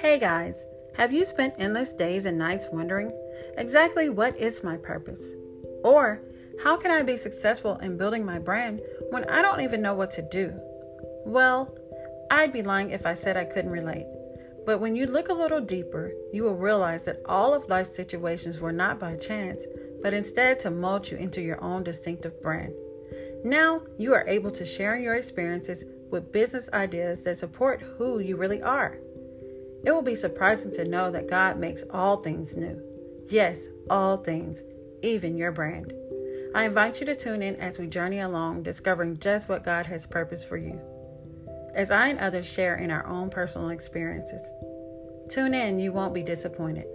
Hey guys, have you spent endless days and nights wondering exactly what is my purpose? Or how can I be successful in building my brand when I don't even know what to do? Well, I'd be lying if I said I couldn't relate. But when you look a little deeper, you will realize that all of life's situations were not by chance, but instead to mold you into your own distinctive brand. Now you are able to share your experiences with business ideas that support who you really are. It will be surprising to know that God makes all things new. Yes, all things, even your brand. I invite you to tune in as we journey along discovering just what God has purposed for you. As I and others share in our own personal experiences. Tune in, you won't be disappointed.